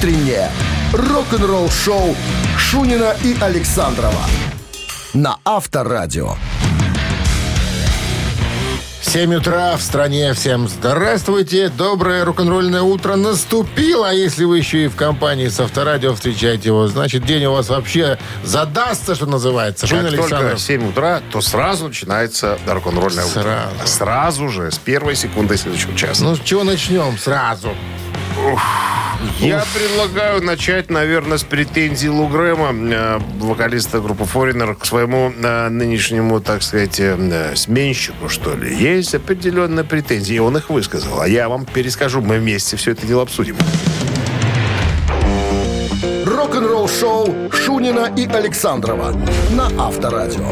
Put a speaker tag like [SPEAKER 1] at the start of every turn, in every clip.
[SPEAKER 1] утреннее рок-н-ролл-шоу Шунина и Александрова на Авторадио.
[SPEAKER 2] 7 утра в стране. Всем здравствуйте. Доброе рок-н-ролльное утро наступило. А если вы еще и в компании с Авторадио встречаете его, значит, день у вас вообще задастся, что называется.
[SPEAKER 3] Как
[SPEAKER 2] Шунин
[SPEAKER 3] только
[SPEAKER 2] Александров.
[SPEAKER 3] 7 утра, то сразу начинается рок-н-ролльное утро.
[SPEAKER 2] Сразу.
[SPEAKER 3] Сразу же, с первой секунды следующего часа.
[SPEAKER 2] Ну, с чего начнем сразу?
[SPEAKER 3] Я предлагаю начать, наверное, с претензий Лу Грэма, э, вокалиста группы Foreigner, к своему э, нынешнему, так сказать, э, сменщику, что ли. Есть определенные претензии, и он их высказал. А я вам перескажу, мы вместе все это дело обсудим.
[SPEAKER 1] Рок-н-ролл-шоу Шунина и Александрова на Авторадио.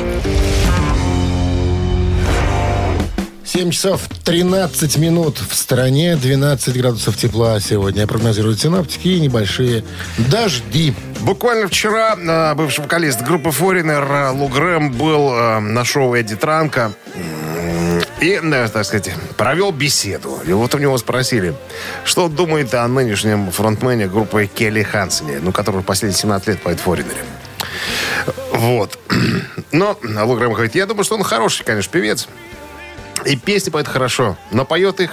[SPEAKER 2] 7 часов 13 минут в стране, 12 градусов тепла сегодня прогнозируют синаптики и небольшие дожди.
[SPEAKER 3] Буквально вчера э, бывший вокалист группы Foreigner Лу Грэм был э, на шоу Эдди Транка и, э, так сказать, провел беседу. И вот у него спросили, что он думает о нынешнем фронтмене группы Келли Хансене, ну, который последние 17 лет поет Foreigner. Вот. Но Лу Грэм говорит, я думаю, что он хороший, конечно, певец. И песни поет хорошо, но поет их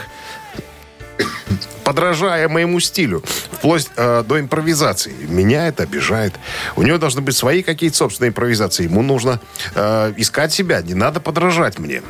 [SPEAKER 3] подражая моему стилю, вплоть э, до импровизации. Меня это обижает. У него должны быть свои какие-то собственные импровизации. Ему нужно э, искать себя, не надо подражать мне.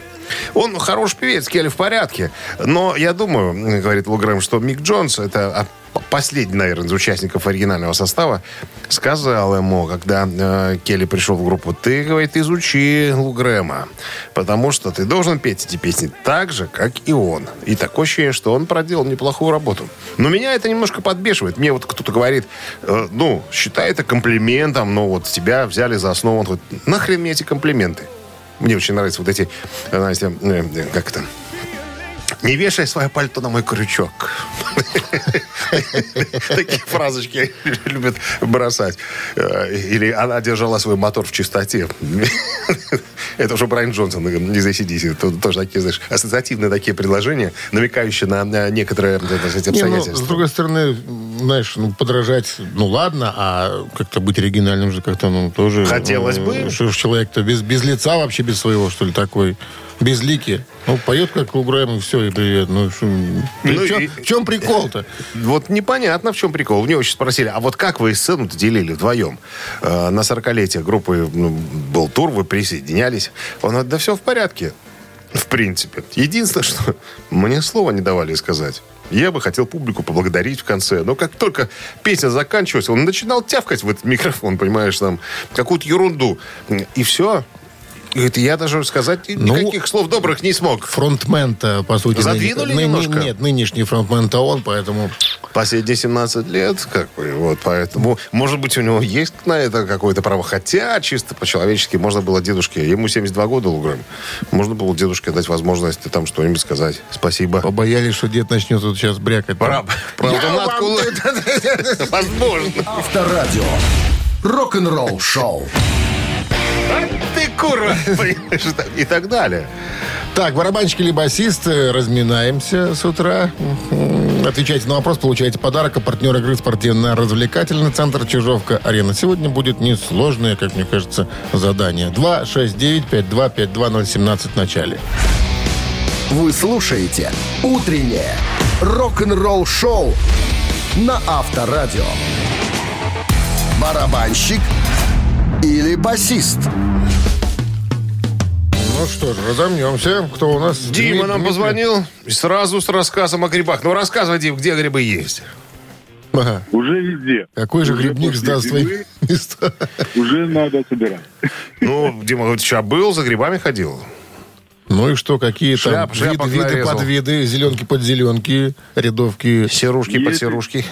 [SPEAKER 3] Он хороший певец, Келли в порядке. Но я думаю, говорит Лугрэм, что Мик Джонс, это последний, наверное, из участников оригинального состава, сказал ему, когда э, Келли пришел в группу, ты, говорит, изучи Лугрэма, потому что ты должен петь эти песни так же, как и он. И такое ощущение, что он проделал неплохую работу. Но меня это немножко подбешивает. Мне вот кто-то говорит, э, ну, считай это комплиментом, но вот тебя взяли за основу. Он говорит, нахрен мне эти комплименты? Мне очень нравятся вот эти, э, знаете, э, э, как это, не вешай свое пальто на мой крючок. Такие фразочки любят бросать. Э, Или она держала свой мотор в чистоте. Это уже Брайан Джонсон из ACDC. Тут Тоже такие, знаешь, ассоциативные такие предложения, намекающие на некоторые
[SPEAKER 2] Не, ну, с
[SPEAKER 3] обстоятельства.
[SPEAKER 2] другой стороны, знаешь, ну, подражать, ну, ладно, а как-то быть оригинальным же как-то, ну, тоже...
[SPEAKER 3] Хотелось
[SPEAKER 2] э,
[SPEAKER 3] бы.
[SPEAKER 2] Что ж человек-то без, без лица вообще, без своего, что ли, такой, без лики. Ну, поет как Лугрэм, и все, и привет. Ну, шо-
[SPEAKER 3] Ну,
[SPEAKER 2] в, чем,
[SPEAKER 3] и-
[SPEAKER 2] в чем прикол-то?
[SPEAKER 3] Вот непонятно, в чем прикол. У него очень спросили, а вот как вы сцену-то делили вдвоем? Э, на 40-летие группы ну, был тур, вы присоединялись. Он говорит, да все в порядке. В принципе. Единственное, что мне слова не давали сказать. Я бы хотел публику поблагодарить в конце. Но как только песня заканчивалась, он начинал тявкать в этот микрофон, понимаешь, там, какую-то ерунду. И все. Говорит, я даже сказать
[SPEAKER 2] Ну,
[SPEAKER 3] никаких слов добрых не смог.
[SPEAKER 2] Фронтмен-то, по сути...
[SPEAKER 3] Задвинули
[SPEAKER 2] ны- ны-
[SPEAKER 3] немножко?
[SPEAKER 2] Нет, нынешний фронтмен-то он, поэтому...
[SPEAKER 3] Последние 17 лет, как бы, вот, поэтому, может быть, у него есть на это какое-то право, хотя, чисто по-человечески, можно было дедушке, ему 72 года, Луграм, можно было дедушке дать возможность там что-нибудь сказать. Спасибо.
[SPEAKER 2] Побоялись, что дед начнет тут сейчас брякать.
[SPEAKER 3] Пора, правда, Возможно.
[SPEAKER 1] Авторадио. Рок-н-ролл-шоу.
[SPEAKER 3] А Ты понимаешь, и так далее.
[SPEAKER 2] Так, барабанщик или басист, э, разминаемся с утра. Отвечайте на вопрос, получаете подарок. А партнер игры спортивно-развлекательный центр Чижовка-Арена. Сегодня будет несложное, как мне кажется, задание. 269-5252-017 в начале.
[SPEAKER 1] Вы слушаете «Утреннее рок-н-ролл-шоу» на Авторадио. Барабанщик или басист?
[SPEAKER 2] Ну что ж, разомнемся. Кто у нас?
[SPEAKER 3] Дима
[SPEAKER 2] Дмит-
[SPEAKER 3] нам
[SPEAKER 2] Дмитрий.
[SPEAKER 3] позвонил и сразу с рассказом о грибах. Ну, рассказывай, Дим, где грибы есть?
[SPEAKER 2] Ага.
[SPEAKER 4] Уже везде.
[SPEAKER 2] Какой же
[SPEAKER 4] Уже
[SPEAKER 2] грибник
[SPEAKER 4] после
[SPEAKER 2] сдаст свои места?
[SPEAKER 4] Уже надо собирать.
[SPEAKER 3] Ну, Дима говорит, сейчас был, за грибами ходил.
[SPEAKER 2] Ну и что, какие
[SPEAKER 3] Шляп-
[SPEAKER 2] там
[SPEAKER 3] шляпок
[SPEAKER 2] виды, виды
[SPEAKER 3] нарезал.
[SPEAKER 2] подвиды, зеленки под зеленки, рядовки.
[SPEAKER 3] Серушки под
[SPEAKER 4] Если-
[SPEAKER 3] серушки.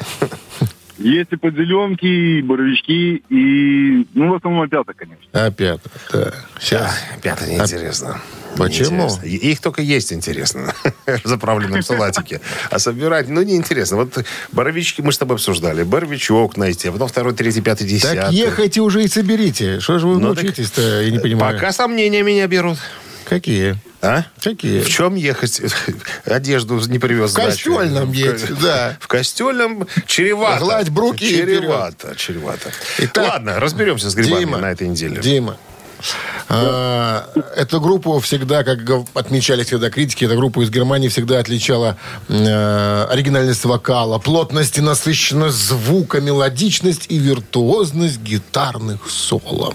[SPEAKER 4] Есть и подзеленки, и боровички, и... Ну, в основном опята, конечно.
[SPEAKER 2] Опять. Да. Сейчас.
[SPEAKER 3] Пятое неинтересно.
[SPEAKER 2] Почему?
[SPEAKER 3] Неинтересно. Их только есть интересно. В заправленном салатике. А собирать, ну, неинтересно. Вот боровички мы с тобой обсуждали. Боровичок найти, а потом второй, третий, пятый,
[SPEAKER 2] Так
[SPEAKER 3] десятый.
[SPEAKER 2] ехайте уже и соберите. Что же вы
[SPEAKER 3] Ну, так
[SPEAKER 2] мучаетесь-то, я не понимаю.
[SPEAKER 3] Пока сомнения меня берут.
[SPEAKER 2] Какие?
[SPEAKER 3] А?
[SPEAKER 2] Какие?
[SPEAKER 3] В чем ехать? Одежду не привез.
[SPEAKER 2] В костюльном едь, да.
[SPEAKER 3] В костюльном чревато.
[SPEAKER 2] Гладь бруки
[SPEAKER 3] Чревато, чревато.
[SPEAKER 2] Итак,
[SPEAKER 3] Ладно, разберемся с грибами
[SPEAKER 2] Дима,
[SPEAKER 3] на этой неделе.
[SPEAKER 2] Дима. а, эту группу всегда, как отмечали всегда критики, эта группа из Германии всегда отличала э, оригинальность вокала, плотность и насыщенность звука, мелодичность и виртуозность гитарных соло.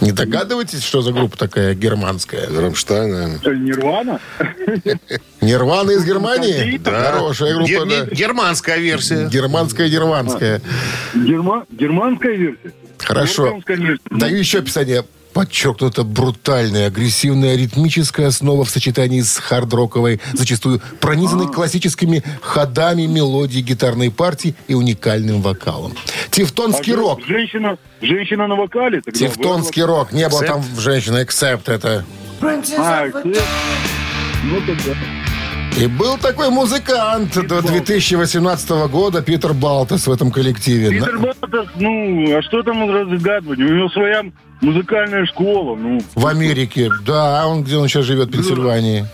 [SPEAKER 2] Не догадываетесь, что за группа такая германская?
[SPEAKER 3] Рамштайн, наверное.
[SPEAKER 4] Что, Нирвана?
[SPEAKER 2] Нирвана из Германии? Хорошая группа,
[SPEAKER 3] Гер-
[SPEAKER 2] да.
[SPEAKER 3] Германская версия.
[SPEAKER 2] Германская, германская.
[SPEAKER 4] Герма... Германская версия?
[SPEAKER 2] Хорошо. Даю еще описание. Подчеркнуто брутальная, агрессивная, ритмическая основа в сочетании с хард-роковой, зачастую пронизанной классическими ходами мелодии гитарной партии и уникальным вокалом. Тевтонский
[SPEAKER 4] А
[SPEAKER 2] рок.
[SPEAKER 4] Женщина, женщина на вокале? Тогда
[SPEAKER 2] Тевтонский рок. Не было там женщины, эксепт это.
[SPEAKER 4] А, э, ну тогда.
[SPEAKER 2] И был такой музыкант до 2018 года, Питер Балтес в этом коллективе.
[SPEAKER 4] Питер
[SPEAKER 2] На-
[SPEAKER 4] Баттас, ну, а что там разгадывать? У него своя музыкальная школа, ну.
[SPEAKER 2] В Америке. Да, а он где он сейчас живет, в Пенсильвании.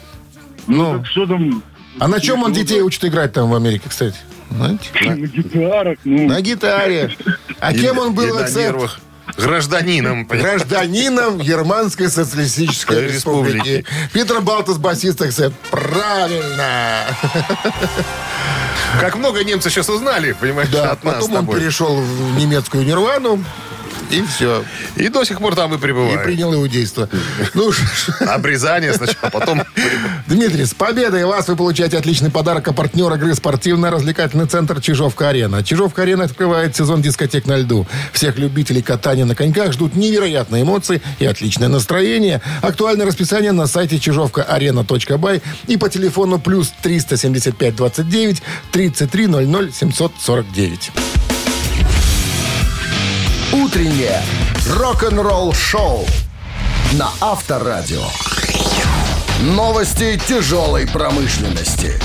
[SPEAKER 4] Ну, так что там...
[SPEAKER 2] А на чем он детей учит играть там в Америке, кстати? Знаете?
[SPEAKER 4] На гитарах, ну.
[SPEAKER 2] На гитаре. А
[SPEAKER 3] И-
[SPEAKER 2] кем он
[SPEAKER 3] и
[SPEAKER 2] был,
[SPEAKER 3] на
[SPEAKER 2] Акцент?
[SPEAKER 3] нервах. Гражданином.
[SPEAKER 2] Гражданином Германской социалистической
[SPEAKER 3] Республики.
[SPEAKER 2] республики. Питер Балтас, басист, Акцент. Правильно.
[SPEAKER 3] Как много немцы сейчас узнали, понимаешь,
[SPEAKER 2] Да,
[SPEAKER 3] от нас
[SPEAKER 2] потом он перешел в немецкую нирвану. И все.
[SPEAKER 3] И до сих пор там и
[SPEAKER 2] И
[SPEAKER 3] пребывает.
[SPEAKER 2] принял иудейство. Ну,
[SPEAKER 3] Обрезание сначала, потом...
[SPEAKER 2] Дмитрий, с победой вас вы получаете отличный подарок от партнера игры спортивно-развлекательный центр «Чижовка-арена». «Чижовка-арена» открывает сезон дискотек на льду. Всех любителей катания на коньках ждут невероятные эмоции и отличное настроение. Актуальное расписание на сайте чижовкаарена.бай и по телефону плюс 375 29 33 00 749.
[SPEAKER 1] Утреннее рок-н-ролл-шоу на Авторадио. Новости тяжелой промышленности.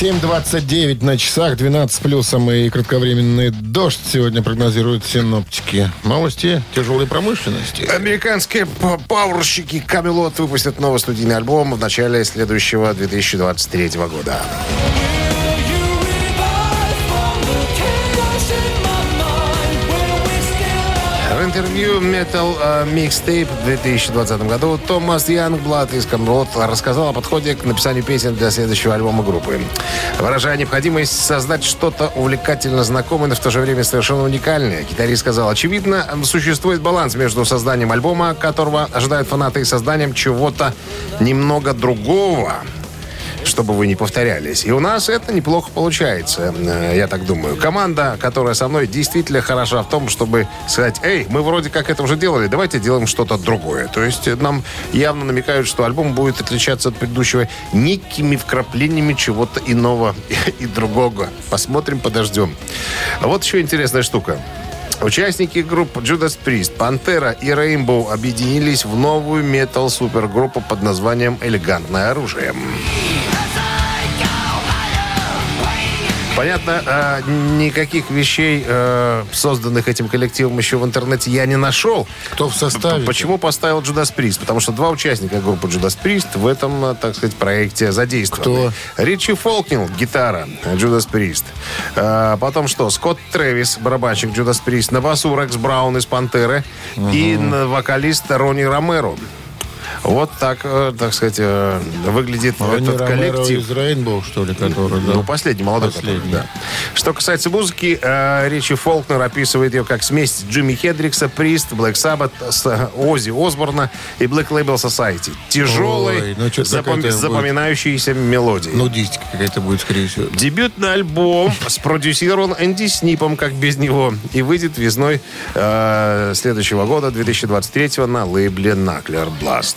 [SPEAKER 2] 7.29 на часах, 12 с плюсом и кратковременный дождь сегодня прогнозируют синоптики. Новости тяжелой промышленности.
[SPEAKER 3] Американские пауэрщики Камелот выпустят новый студийный альбом в начале следующего 2023 года. Интервью Metal э, Mixtape в 2020 году. Томас Янгблад из Камелот рассказал о подходе к написанию песен для следующего альбома группы. Выражая необходимость создать что-то увлекательно знакомое, но в то же время совершенно уникальное, гитарист сказал, очевидно, существует баланс между созданием альбома, которого ожидают фанаты, и созданием чего-то немного другого, чтобы вы не повторялись. И у нас это неплохо получается, э, я так думаю. Команда, которая со мной, действительно хороша в том, чтобы сказать, эй, мы вроде как это уже делали, давайте делаем что-то другое. То есть э, нам явно намекают, что альбом будет отличаться от предыдущего некими вкраплениями чего-то иного и другого. Посмотрим, подождем. А вот еще интересная штука. Участники групп Judas Priest, Пантера и Rainbow объединились в новую метал-супергруппу под названием «Элегантное оружие». Понятно, э, никаких вещей, э, созданных этим коллективом еще в интернете, я не нашел.
[SPEAKER 2] Кто в составе?
[SPEAKER 3] Почему поставил Judas Priest? Потому что два участника группы Judas Priest в этом, э, так сказать, проекте задействованы.
[SPEAKER 2] Кто?
[SPEAKER 3] Ричи Фолкнил, гитара, Judas Priest. Э, потом что? Скотт Трэвис, барабанщик Judas Priest. На басу Рекс Браун из Пантеры. И на- вокалист Ронни Ромеро. Вот так, э, так сказать, э, выглядит
[SPEAKER 2] Ронни
[SPEAKER 3] этот
[SPEAKER 2] Ромеро
[SPEAKER 3] коллектив.
[SPEAKER 2] из Рейнбоу, что ли, который, да?
[SPEAKER 3] Ну, последний, молодой.
[SPEAKER 2] Последний.
[SPEAKER 3] который, да. Что касается музыки, э, Ричи Фолкнер описывает ее как смесь Джимми Хедрикса, Прист, Блэк Саббат, с Оззи Осборна и Black Label Society. Тяжелой,
[SPEAKER 2] Ой, ну,
[SPEAKER 3] запом-
[SPEAKER 2] какая-то будет-
[SPEAKER 3] запоминающейся мелодией.
[SPEAKER 2] Нудистика какая-то будет, скорее всего.
[SPEAKER 3] Дебютный альбом спродюсирован Энди Снипом, как без него, и выйдет весной э, следующего года, 2023 на лейбле Nuclear Blast.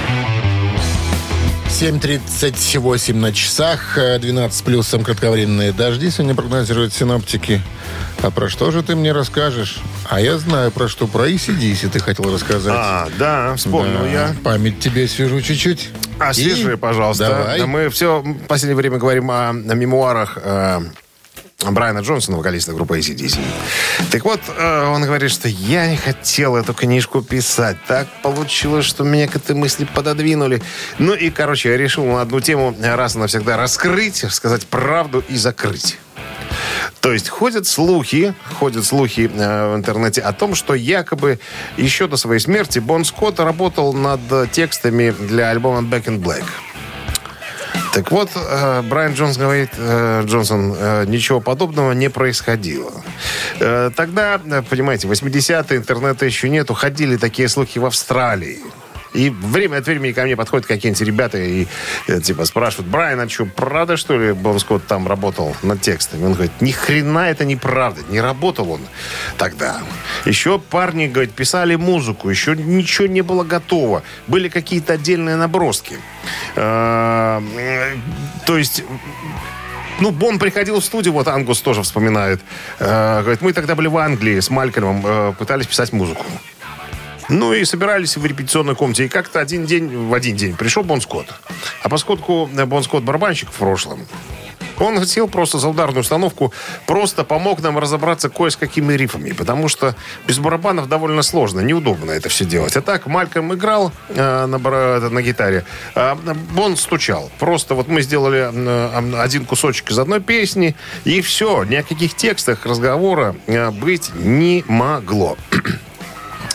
[SPEAKER 2] 7.38 на часах, э, 12 плюсом кратковременные дожди сегодня прогнозируют синоптики. А про что же ты мне расскажешь? А я знаю про что. Про ACDC ты хотел рассказать.
[SPEAKER 3] А, да, вспомнил
[SPEAKER 2] Да,
[SPEAKER 3] я.
[SPEAKER 2] Память тебе свяжу чуть-чуть.
[SPEAKER 3] Освежи,
[SPEAKER 2] И-
[SPEAKER 3] пожалуйста.
[SPEAKER 2] Давай.
[SPEAKER 3] Да, Мы все в последнее время говорим о, о мемуарах э, Брайана Джонсона, вокалиста группы ACDC. Так вот, э, он говорит, что я не хотел эту книжку писать. Так получилось, что меня к этой мысли пододвинули. Ну и, короче, я решил на одну тему раз и навсегда раскрыть, сказать правду и закрыть. То есть ходят слухи, ходят слухи э, в интернете о том, что якобы еще до своей смерти Бон Скотт работал над текстами для альбома Back in Black. Так вот, э, Брайан Джонс говорит, э, Джонсон, э, ничего подобного не происходило. Тогда, понимаете, 80-е, интернета еще нету, ходили такие слухи в Австралии. И время от времени ко мне подходят какие-нибудь ребята и э, типа спрашивают, Брайан, а что, правда, что ли, Бон Скотт там работал над текстами? Он говорит, ни хрена это неправда, не работал он тогда. Еще парни, говорит, писали музыку, еще ничего не было готово. Были какие-то отдельные наброски. Э, э, То есть ну, Бон приходил в студию, вот Ангус тоже вспоминает. Э, говорит, мы тогда были в Англии с Малькольмом, э, пытались писать музыку. Ну и собирались в репетиционной комнате. И как-то один день, в один день пришел Бон Скотт. А поскольку э, Бон Скотт барабанщик в прошлом, он сел просто за ударную установку, просто помог нам разобраться кое с какими рифами. Потому что без барабанов довольно сложно, неудобно это все делать. А так Мальком играл э, на, на гитаре, а Бон стучал. Просто вот мы сделали э, один кусочек из одной песни, и все. Ни о каких текстах разговора э, быть не могло.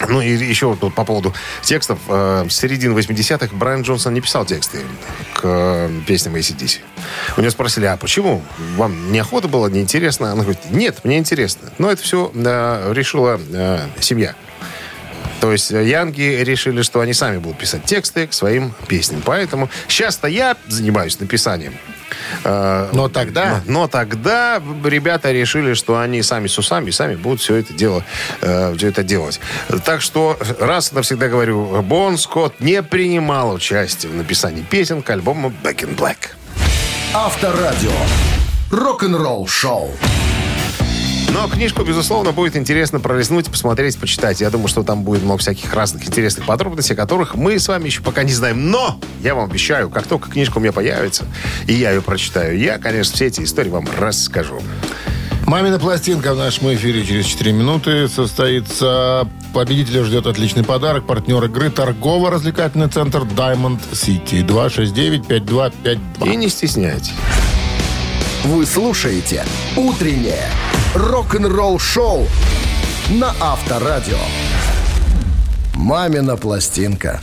[SPEAKER 3] Ну и еще вот по поводу текстов. Э, с середины 80-х Брайан Джонсон не писал тексты к э, песням ACDC. У него спросили, а почему? Вам неохота было, неинтересно? Она говорит, нет, мне интересно. Но это все э, решила э, семья. То есть э, Янги решили, что они сами будут писать тексты к своим песням. Поэтому сейчас-то я занимаюсь написанием. Э,
[SPEAKER 2] Но тогда...
[SPEAKER 3] но, но тогда ребята решили, что они сами с усами, сами будут все это дело, э, все это делать. Так что раз навсегда говорю, Бон Скотт не принимал участие в написании песен к альбому Back in Black.
[SPEAKER 1] Авторадио. Рок-н-ролл шоу.
[SPEAKER 3] Но книжку, безусловно, будет интересно пролистнуть, посмотреть, почитать. Я думаю, что там будет много всяких разных интересных подробностей, о которых мы с вами еще пока не знаем. Но я вам обещаю, как только книжка у меня появится, и я ее прочитаю, я, конечно, все эти истории вам расскажу.
[SPEAKER 2] Мамина пластинка в нашем эфире через 4 минуты состоится. Победителя ждет отличный подарок. Партнер игры торгово-развлекательный центр Diamond City 269-5252.
[SPEAKER 3] И не стесняйтесь.
[SPEAKER 1] Вы слушаете «Утреннее рок-н-ролл-шоу» на Авторадио. «Мамина пластинка».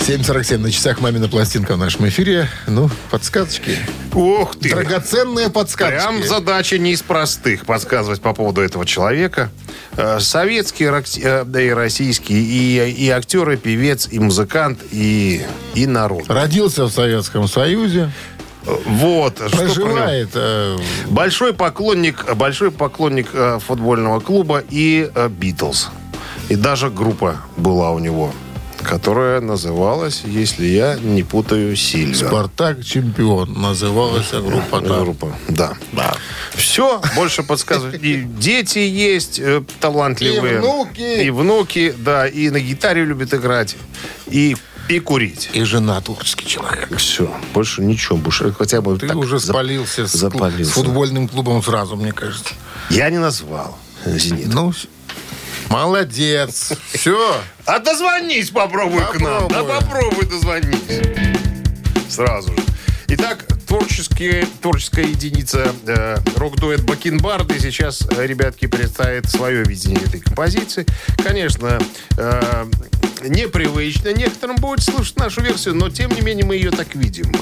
[SPEAKER 2] 7.47 на часах «Мамина пластинка» в нашем эфире. Ну, подсказочки.
[SPEAKER 3] Ух ты!
[SPEAKER 2] Драгоценные подсказки.
[SPEAKER 3] Прям задача не из простых подсказывать по поводу этого человека. Э, Советский, э, да и российский, и, и актер, и певец, и музыкант, и, и народ.
[SPEAKER 2] Родился в Советском Союзе.
[SPEAKER 3] Вот. что?
[SPEAKER 2] Проживает э,
[SPEAKER 3] Большой поклонник, большой поклонник э, футбольного клуба и э, Битлз. И даже группа была у него, которая называлась, если я не путаю, Сильвер.
[SPEAKER 2] «Спартак чемпион». Называлась группа. да.
[SPEAKER 3] Группа, да. Все, больше подсказывать. И дети есть талантливые.
[SPEAKER 2] И внуки.
[SPEAKER 3] И внуки, да. И на гитаре любят играть. И, и курить.
[SPEAKER 2] И жена творческий человек.
[SPEAKER 3] Все, больше ничего. Больше хотя бы
[SPEAKER 2] Ты
[SPEAKER 3] так
[SPEAKER 2] уже
[SPEAKER 3] зап-
[SPEAKER 2] спалился,
[SPEAKER 3] запалился.
[SPEAKER 2] с футбольным клубом сразу, мне кажется.
[SPEAKER 3] Я не назвал. «Зенит».
[SPEAKER 2] Ну, молодец. Все.
[SPEAKER 3] А дозвонись попробуй к нам. Да попробуй дозвонись. Сразу же. Итак, творческие, творческая единица э, рок-дуэт Бакенбарды сейчас, э, ребятки, представит свое видение этой композиции. Конечно, э, непривычно некоторым будет слушать нашу версию, но тем не менее мы ее так видим.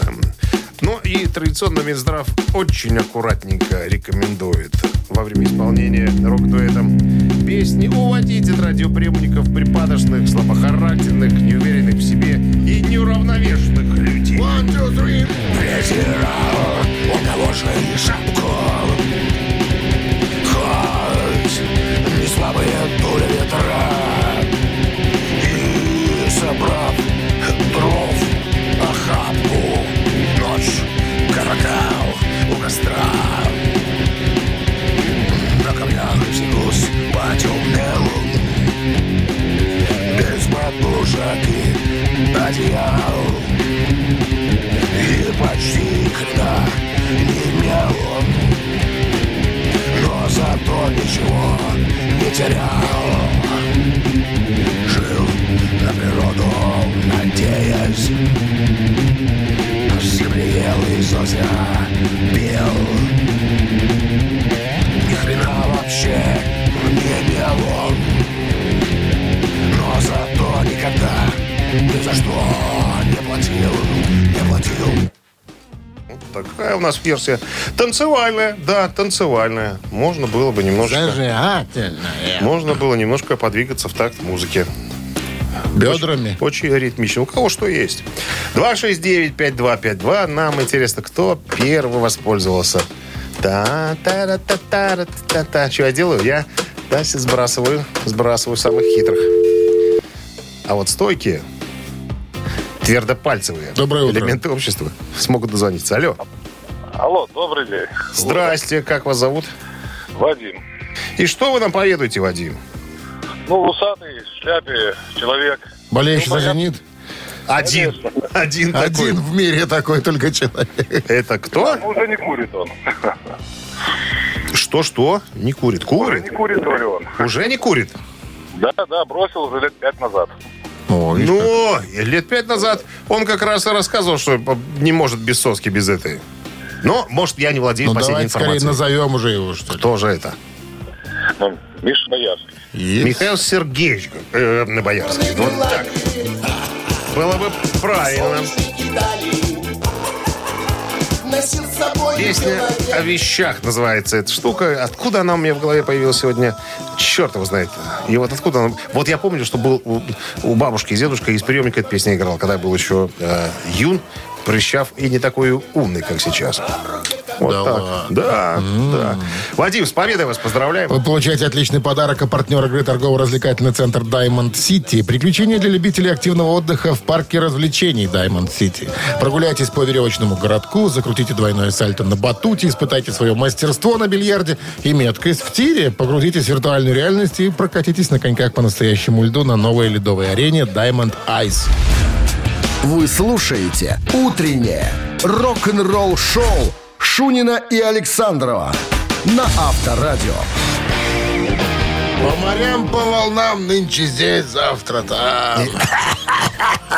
[SPEAKER 3] Ну и традиционно Минздрав очень аккуратненько рекомендует во время исполнения рок-дуэтом песни уводить от радиоприемников припадочных, слабохарактерных, неуверенных в себе и неуравновешенных людей.
[SPEAKER 2] One, two, three.
[SPEAKER 5] Шапку? Хоть не слабые И собрав дров охапку Ночь, каракал у костра На камнях тянусь по Без подушек и одеял почти ни хрена не имел. Но зато ничего не терял. Жил на природу, надеясь Земли ел и зозя пел.
[SPEAKER 3] Ни хрена вообще не имел. Он Но зато никогда ни за что не платил, не платил такая у нас версия. Танцевальная, да, танцевальная. Можно было бы немножко...
[SPEAKER 2] Зажигательная.
[SPEAKER 3] Можно было немножко подвигаться в такт музыки.
[SPEAKER 2] Бедрами.
[SPEAKER 3] Очень ритмично. У кого что есть. 269-5252. Нам интересно, кто первый воспользовался. та та та та та та та Что я делаю? Я да, сбрасываю, сбрасываю самых хитрых. А вот стойкие, твердопальцевые
[SPEAKER 2] Доброе утро.
[SPEAKER 3] элементы общества смогут дозвониться. Алло.
[SPEAKER 4] Алло, добрый день.
[SPEAKER 3] Здрасте, как вас зовут?
[SPEAKER 4] Вадим.
[SPEAKER 3] И что вы нам поведуете, Вадим?
[SPEAKER 4] Ну, усатый, в шляпе, человек.
[SPEAKER 2] Болеющий
[SPEAKER 4] Ну,
[SPEAKER 2] за. «Зенит».
[SPEAKER 3] Один. Один такой.
[SPEAKER 2] Один в мире такой только человек.
[SPEAKER 3] Это кто?
[SPEAKER 4] Ну, уже не курит он.
[SPEAKER 3] Что-что? Не курит.
[SPEAKER 4] Уже
[SPEAKER 3] Курит?
[SPEAKER 4] не курит, говорю он.
[SPEAKER 3] Уже не курит?
[SPEAKER 4] Да, да, бросил уже лет пять назад.
[SPEAKER 2] О, видишь, как.
[SPEAKER 3] Ну, лет пять назад он как раз и рассказывал, что не может без соски, без этой. Но, может, я не владею
[SPEAKER 2] Ну,
[SPEAKER 3] последней
[SPEAKER 2] давайте скорее
[SPEAKER 3] информацией.
[SPEAKER 2] назовем уже его, что ли.
[SPEAKER 3] Кто же это?
[SPEAKER 4] Ну, Миша Боярский.
[SPEAKER 2] Есть.
[SPEAKER 3] Михаил Сергеевич э, Боярский. Вот так. Было бы правильно. Песня о вещах называется эта штука. Откуда она у меня в голове появилась сегодня? Черт его знает. И вот откуда она... Вот я помню, что был у, у бабушки и дедушка из приемника эта песня играл, когда я был еще э, юн, прыщав и не такой умный, как сейчас. Вот
[SPEAKER 2] Да
[SPEAKER 3] так.
[SPEAKER 2] ладно.
[SPEAKER 3] Да, да. Вадим, с победой вас поздравляем.
[SPEAKER 2] Вы получаете отличный подарок от партнера игры торгово-развлекательный центр Diamond City. Приключения для любителей активного отдыха в парке развлечений Diamond City. Прогуляйтесь по веревочному городку, закрутите двойное сальто на батуте, испытайте свое мастерство на бильярде и меткость в тире. Погрузитесь в виртуальную реальность и прокатитесь на коньках по настоящему льду на новой ледовой арене Diamond Ice.
[SPEAKER 1] Вы слушаете «Утреннее рок-н-ролл-шоу» Шунина и Александрова на Авторадио.
[SPEAKER 2] По морям, по волнам, нынче здесь, завтра там.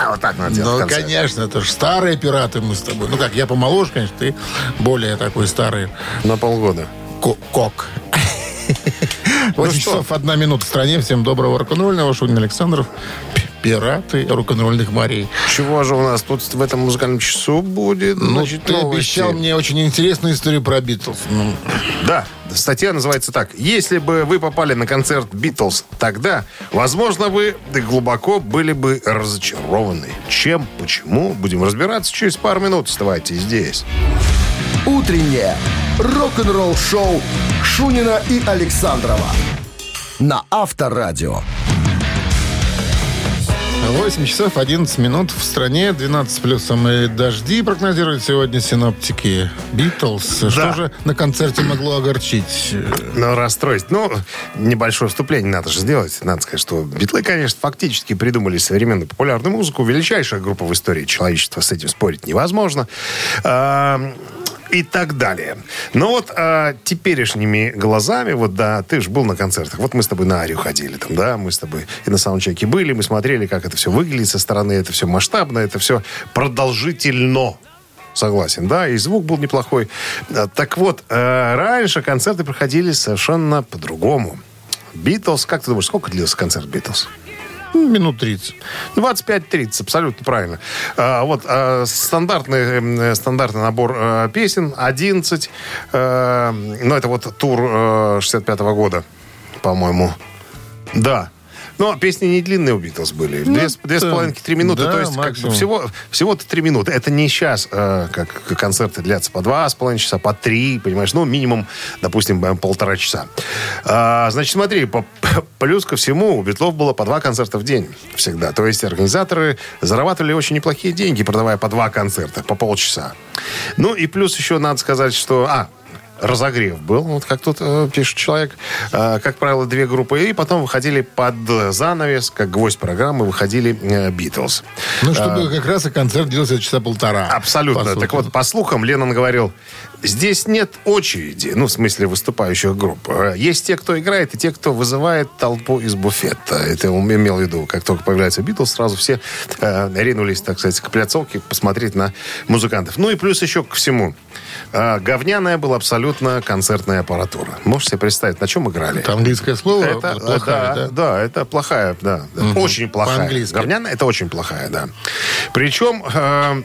[SPEAKER 3] Вот так надо делать
[SPEAKER 2] Ну, конечно, это же старые пираты мы с тобой. Ну как, я помоложе, конечно, ты более такой старый
[SPEAKER 3] На полгода.
[SPEAKER 2] ко- кок. 8
[SPEAKER 3] что?
[SPEAKER 2] часов, одна минута в стране. Всем доброго рок-н-ролльного. Шунин Александров. Пираты рок-н-ролльных морей.
[SPEAKER 3] Чего же у нас тут в этом музыкальном часу будет?
[SPEAKER 2] Ну,
[SPEAKER 3] Значит,
[SPEAKER 2] ты
[SPEAKER 3] новости.
[SPEAKER 2] обещал мне очень интересную историю про Битлз. Ну,
[SPEAKER 3] Да, статья называется так. Если бы вы попали на концерт Битлз тогда, возможно, вы глубоко были бы разочарованы. Чем, почему, будем разбираться через пару минут. Оставайтесь здесь.
[SPEAKER 1] «Утреннее рок-н-ролл-шоу» Шунина и Александрова на Авторадио.
[SPEAKER 2] 8 часов 11 минут в стране, 12 плюсом и дожди прогнозируют сегодня синоптики. Битлз. Что же на концерте могло огорчить?
[SPEAKER 3] Ну, расстроить. Ну, небольшое вступление надо же сделать. Надо сказать, что Битлы, конечно, фактически придумали современную популярную музыку. Величайшая группа в истории человечества. С этим спорить невозможно. А, и так далее. Но вот а, теперешними глазами, вот да, ты же был на концертах. Вот мы с тобой на Арию ходили там, да, мы с тобой и на саундчеке были, мы смотрели, как это все выглядит со стороны, это все масштабно, это все продолжительно. Согласен, да, и звук был неплохой. А, Так вот, э, раньше концерты проходили совершенно по-другому. Битлз, как ты думаешь, сколько длился концерт Битлз?
[SPEAKER 2] Ну, Минут 30.
[SPEAKER 3] 25-30, абсолютно правильно. А, вот а, стандартный, э, стандартный набор э, песен, 11. э, ну, это вот тур э, 65-го года, по-моему. Да. Но песни не длинные у Битлз были.
[SPEAKER 2] Ну,
[SPEAKER 3] две, две с
[SPEAKER 2] да.
[SPEAKER 3] половиной, три минуты.
[SPEAKER 2] Да,
[SPEAKER 3] То есть как бы всего, всего-то три минуты. Это не сейчас, э, как концерты длятся по два с половиной часа, по три, понимаешь? Ну, минимум, допустим, полтора часа. А, значит, смотри, по- плюс ко всему у Битлов было по два концерта в день всегда. То есть организаторы зарабатывали очень неплохие деньги, продавая по два концерта, по полчаса. Ну, и плюс еще надо сказать, что... А, разогрев был, вот как тут э, пишет человек. Э, как правило, две группы. И потом выходили под занавес, как гвоздь программы, выходили э, Битлз.
[SPEAKER 2] Ну, чтобы как раз и концерт длился часа полтора.
[SPEAKER 3] Абсолютно.
[SPEAKER 2] по сути.
[SPEAKER 3] Так вот, по слухам, Леннон говорил, здесь нет очереди, ну, в смысле выступающих групп. Э, Есть те, кто играет, и те, кто вызывает толпу из буфета. Это он имел в виду. Как только появляется Битлз, сразу все э, ринулись, так сказать, к пляцовке посмотреть на музыкантов. Ну и плюс еще ко всему. э, говняная была абсолютно концертная аппаратура. Можете себе представить, на чем играли?
[SPEAKER 2] Это английское слово
[SPEAKER 3] Это,
[SPEAKER 2] плохая,
[SPEAKER 3] да,
[SPEAKER 2] да?
[SPEAKER 3] да, это плохая, да. Очень плохая.
[SPEAKER 2] По-английски.
[SPEAKER 3] Говняная, это очень плохая, да. Причем, э,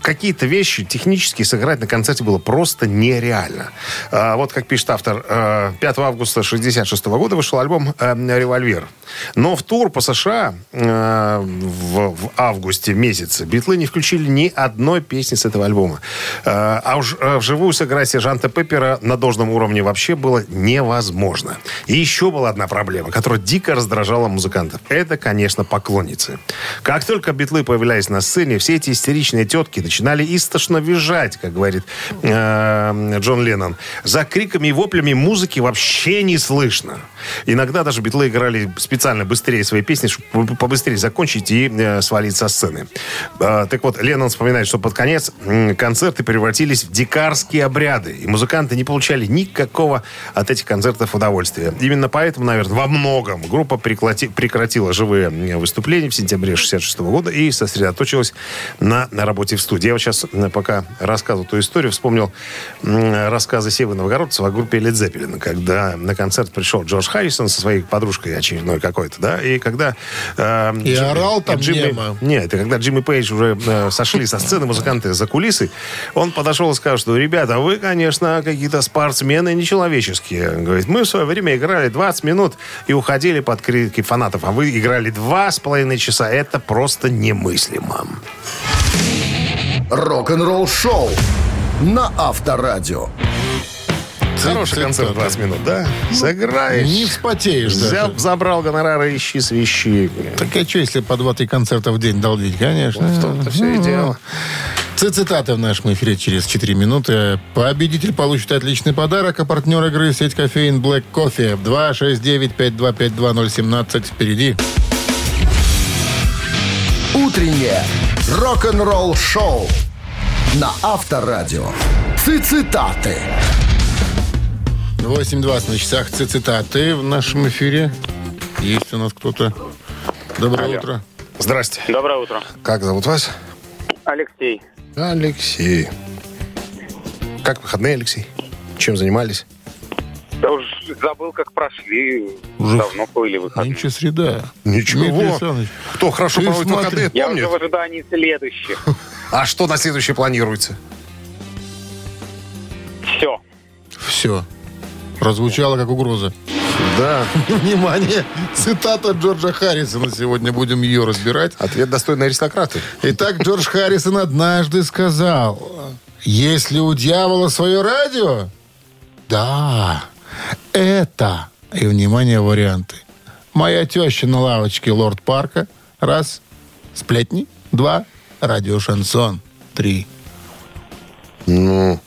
[SPEAKER 3] какие-то вещи технически сыграть на концерте было просто нереально. А, вот как пишет автор, э, 5 августа 66 года вышел альбом э, «Револьвер». Но в тур по США э, в, в августе месяце Битлы не включили ни одной песни с этого альбома. Э, а уж э, вживую сыграть сержанта Пеппера на должном уровне вообще было невозможно. И еще была одна проблема, которая дико раздражала музыкантов. Это, конечно, поклонницы. Как только Битлы появлялись на сцене, все эти истеричные тетки начинали истошно визжать, как говорит э, Джон Леннон. За криками и воплями музыки вообще не слышно. Иногда даже Битлы играли специально быстрее свои песни, чтобы побыстрее закончить и э, свалить со сцены. Э, так вот, Леннон вспоминает, что под конец м, концерты превратились в дикарские обряды, и музыканты не получали никакого от этих концертов удовольствия. Именно поэтому, наверное, во многом группа преклати- прекратила живые выступления в сентябре 66 года и сосредоточилась на, на работе в студии. Я вот сейчас, м, пока рассказывал эту историю, вспомнил рассказы Севы Новгородцева о группе Led Zeppelin, когда на концерт пришел Джордж Харрисон со своей подружкой очередной какой-то, да, и когда... э,
[SPEAKER 2] И орал там
[SPEAKER 3] Джимми, нет, это когда Джимми Пейдж уже э, сошли со сцены, музыканты за кулисы, он подошел и сказал, что, ребята, вы, конечно, какие-то спортсмены нечеловеческие. Говорит, мы в свое время играли 20 минут и уходили под крики фанатов, а вы играли два с половиной часа. Это просто немыслимо.
[SPEAKER 1] Рок-н-ролл шоу на Авторадио.
[SPEAKER 3] Хороший концерт 20 минут, да? Сыграешь.
[SPEAKER 2] Не вспотеешь
[SPEAKER 3] Взял,
[SPEAKER 2] даже.
[SPEAKER 3] забрал гонорары, ищи свищи.
[SPEAKER 2] Так а что, если по 2-3 концерта в день долбить? Конечно.
[SPEAKER 3] В том-то все и дело.
[SPEAKER 2] Ц- Цитаты в нашем эфире через 4 минуты. Победитель получит отличный подарок, а партнер игры сеть кофеин Black Coffee 269-5252-017 впереди.
[SPEAKER 1] Утреннее рок-н-ролл шоу на Авторадио. Цитаты.
[SPEAKER 2] 8.20 на часах цитаты в нашем эфире. Есть у нас кто-то. Доброе
[SPEAKER 6] Алло.
[SPEAKER 2] утро.
[SPEAKER 3] Здрасте.
[SPEAKER 6] Доброе утро.
[SPEAKER 3] Как зовут вас?
[SPEAKER 6] Алексей.
[SPEAKER 3] Алексей. Как выходные, Алексей? Чем занимались?
[SPEAKER 6] Да уж забыл, как прошли.
[SPEAKER 2] Уже
[SPEAKER 6] Давно были выходные.
[SPEAKER 2] Нынче среда.
[SPEAKER 3] Ничего.
[SPEAKER 2] Дмитрий Александрович,
[SPEAKER 3] Кто хорошо
[SPEAKER 2] Ты
[SPEAKER 3] проводит
[SPEAKER 2] смотри.
[SPEAKER 3] выходные,
[SPEAKER 6] Я
[SPEAKER 3] помнит?
[SPEAKER 6] уже в ожидании следующих.
[SPEAKER 3] А что на следующее планируется?
[SPEAKER 6] Все.
[SPEAKER 2] Все. Прозвучало как угроза.
[SPEAKER 3] Да.
[SPEAKER 2] Внимание! Цитата Джорджа Харрисона. Сегодня будем ее разбирать.
[SPEAKER 3] Ответ достойный аристократы.
[SPEAKER 2] Итак, Джордж Харрисон однажды сказал, если у дьявола свое радио, да, это, и, внимание, варианты. Моя теща на лавочке Лорд Парка, раз, сплетни, два, радио Шансон, три.
[SPEAKER 3] Ну,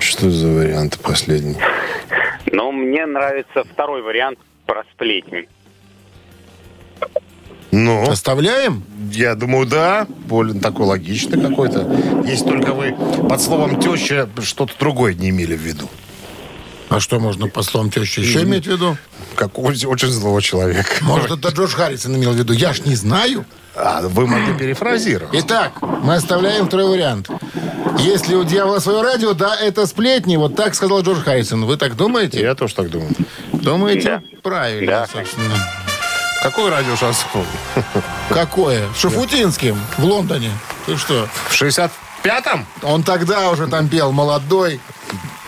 [SPEAKER 3] что за вариант последний?
[SPEAKER 6] Но мне нравится второй вариант про сплетни.
[SPEAKER 3] Ну,
[SPEAKER 2] Оставляем?
[SPEAKER 3] я думаю, да. Более такой логичный какой-то. Если только вы под словом теща что-то другое не имели в виду.
[SPEAKER 2] А что можно по словам тещи еще иметь в виду?
[SPEAKER 3] Как очень, злого человека.
[SPEAKER 2] Может, это Джордж Харрисон имел в виду? Я ж не знаю.
[SPEAKER 3] А, вы могли перефразировать.
[SPEAKER 2] Итак, мы оставляем второй вариант. Если у дьявола свое радио, да, это сплетни. Вот так сказал Джордж Харрисон. Вы так думаете?
[SPEAKER 3] Я тоже так думаю.
[SPEAKER 2] Думаете?
[SPEAKER 6] Да.
[SPEAKER 2] Правильно,
[SPEAKER 6] Да.
[SPEAKER 2] собственно.
[SPEAKER 3] Какой радио шансон?
[SPEAKER 2] Какое? Шафутинским в Лондоне. Ты что?
[SPEAKER 3] В 65-м?
[SPEAKER 2] Он тогда уже там пел молодой,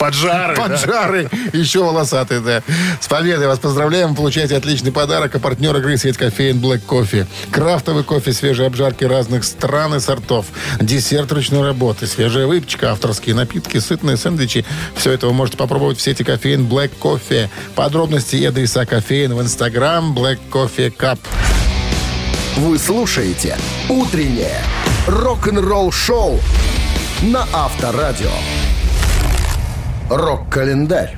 [SPEAKER 3] Поджары, да?
[SPEAKER 2] поджарый, еще волосатый, да. С победой вас поздравляем. Получайте отличный подарок. А партнер игры сеть кофеин Black Coffee. Крафтовый кофе, свежие обжарки разных стран и сортов. Десерт ручной работы, свежая выпечка, авторские напитки, сытные сэндвичи. Все это вы можете попробовать в сети кофеин Black Coffee. Подробности и адреса кофеин в инстаграм Black Coffee Cup.
[SPEAKER 1] Вы слушаете «Утреннее рок-н-ролл шоу» на Авторадио. Рок-календарь.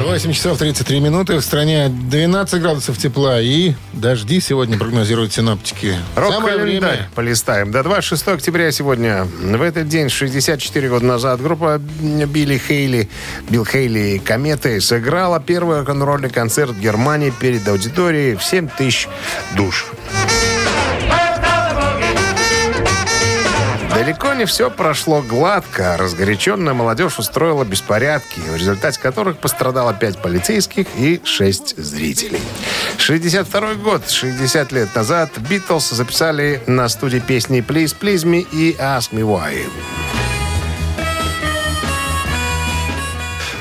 [SPEAKER 2] 8 часов 33 минуты. В стране 12 градусов тепла и дожди сегодня прогнозируют синоптики. Самое
[SPEAKER 3] Рок-календарь
[SPEAKER 2] время.
[SPEAKER 3] полистаем. До 26 октября сегодня. В этот день, 64 года назад, группа Билли Хейли, Билл Хейли и Кометы сыграла первый рок-н-ролльный концерт в Германии перед аудиторией в 7 тысяч душ. Далеко не все прошло гладко. Разгоряченная молодежь устроила беспорядки, в результате которых пострадало пять полицейских и шесть зрителей. 62 год, 60 лет назад, Битлз записали на студии песни «Please, Please Me» и «Ask Me Why».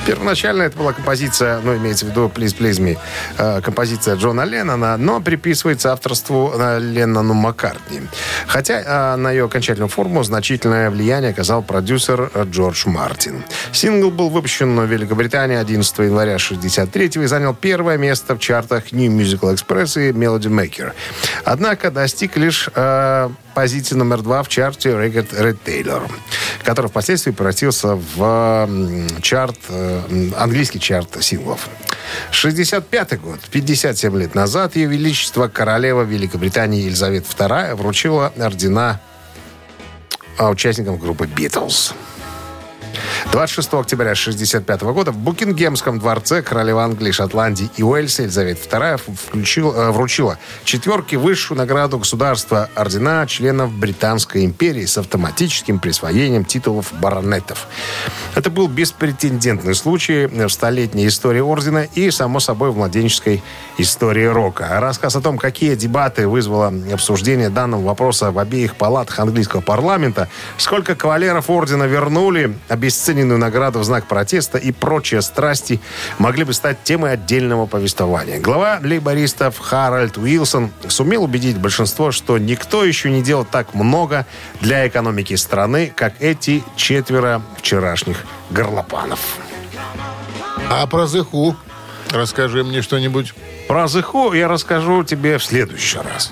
[SPEAKER 3] Первоначально это была композиция, ну, имеется в виду «Please, Please Me», э, композиция Джона Леннона, но приписывается авторству э, Леннону Маккартни. Хотя э, на ее окончательную форму значительное влияние оказал продюсер э, Джордж Мартин. Сингл был выпущен в Великобритании 11 января 63 и занял первое место в чартах New Musical Express и Melody Maker. Однако достиг лишь позиции номер два в чарте Record Retailer, который впоследствии превратился в чарт, э, английский чарт синглов. 65 год, 57 лет назад, Ее Величество Королева Великобритании Елизавета II вручила ордена а, участникам группы Beatles. 26 октября 1965 года в Букингемском дворце королева Англии, Шотландии и Уэльса Елизавета II включил, э, вручила четверки высшую награду государства ордена членов Британской империи с автоматическим присвоением титулов баронетов. Это был беспретендентный случай в столетней истории ордена и, само собой, в младенческой истории рока. Рассказ о том, какие дебаты вызвало обсуждение данного вопроса в обеих палатах английского парламента, сколько кавалеров ордена вернули обесцененную награду в знак протеста и прочие страсти могли бы стать темой отдельного повествования. Глава лейбористов Харальд Уилсон сумел убедить большинство, что никто еще не делал так много для экономики страны, как эти четверо вчерашних горлопанов.
[SPEAKER 2] А про Зыху расскажи мне что-нибудь.
[SPEAKER 3] Про Зыху я расскажу тебе в следующий раз.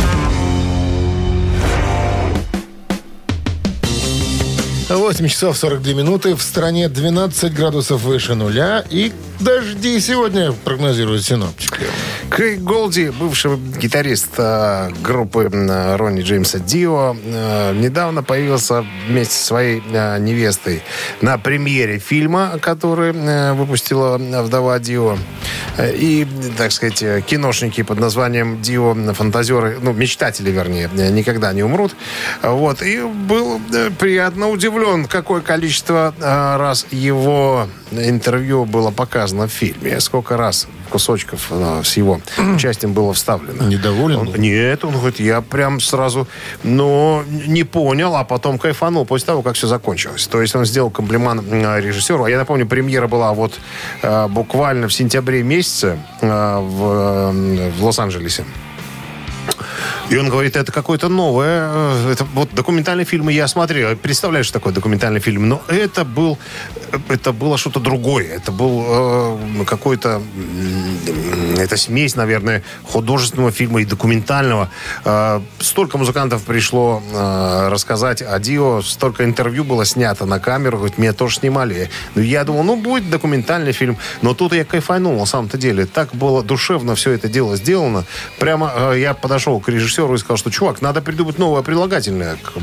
[SPEAKER 2] 8 часов 42 минуты. В стране 12 градусов выше нуля. И дожди сегодня прогнозируют синоптики.
[SPEAKER 3] Крейг Голди, бывший гитарист э, группы Ронни Джеймса Дио, э, недавно появился вместе со своей э, невестой на премьере фильма, который выпустила вдова Дио. И, так сказать, киношники под названием Дио, фантазеры, ну, мечтатели, вернее, никогда не умрут. Вот. И был приятно удивлен, какое количество э, раз его интервью было показано в фильме. Сколько раз кусочков э, с его участием было вставлено.
[SPEAKER 2] Недоволен
[SPEAKER 3] Он-? Нет, он говорит, я прям сразу, но не понял, а потом кайфанул после того, как все закончилось. То есть он сделал комплимент э, режиссеру. А я напомню, премьера была вот э, буквально в сентябре месяце в, в Лос-Анджелесе. И он говорит, это какое-то новое. э, Это вот документальные фильмы я смотрел. Представляешь, что такое документальный фильм? Но это был, это было что-то другое. Это был э, какой-то, м, это смесь, наверное, художественного фильма и документального. Э, столько музыкантов пришло э, рассказать о Дио, столько интервью было снято на камеру, говорит, меня тоже снимали. Ну, я думал, ну, будет документальный фильм. Но тут я кайфанул, на самом-то деле. Так было душевно все это дело сделано. Прямо э, я подошел к режиссеру и сказал, что, чувак, надо придумать новое прилагательное к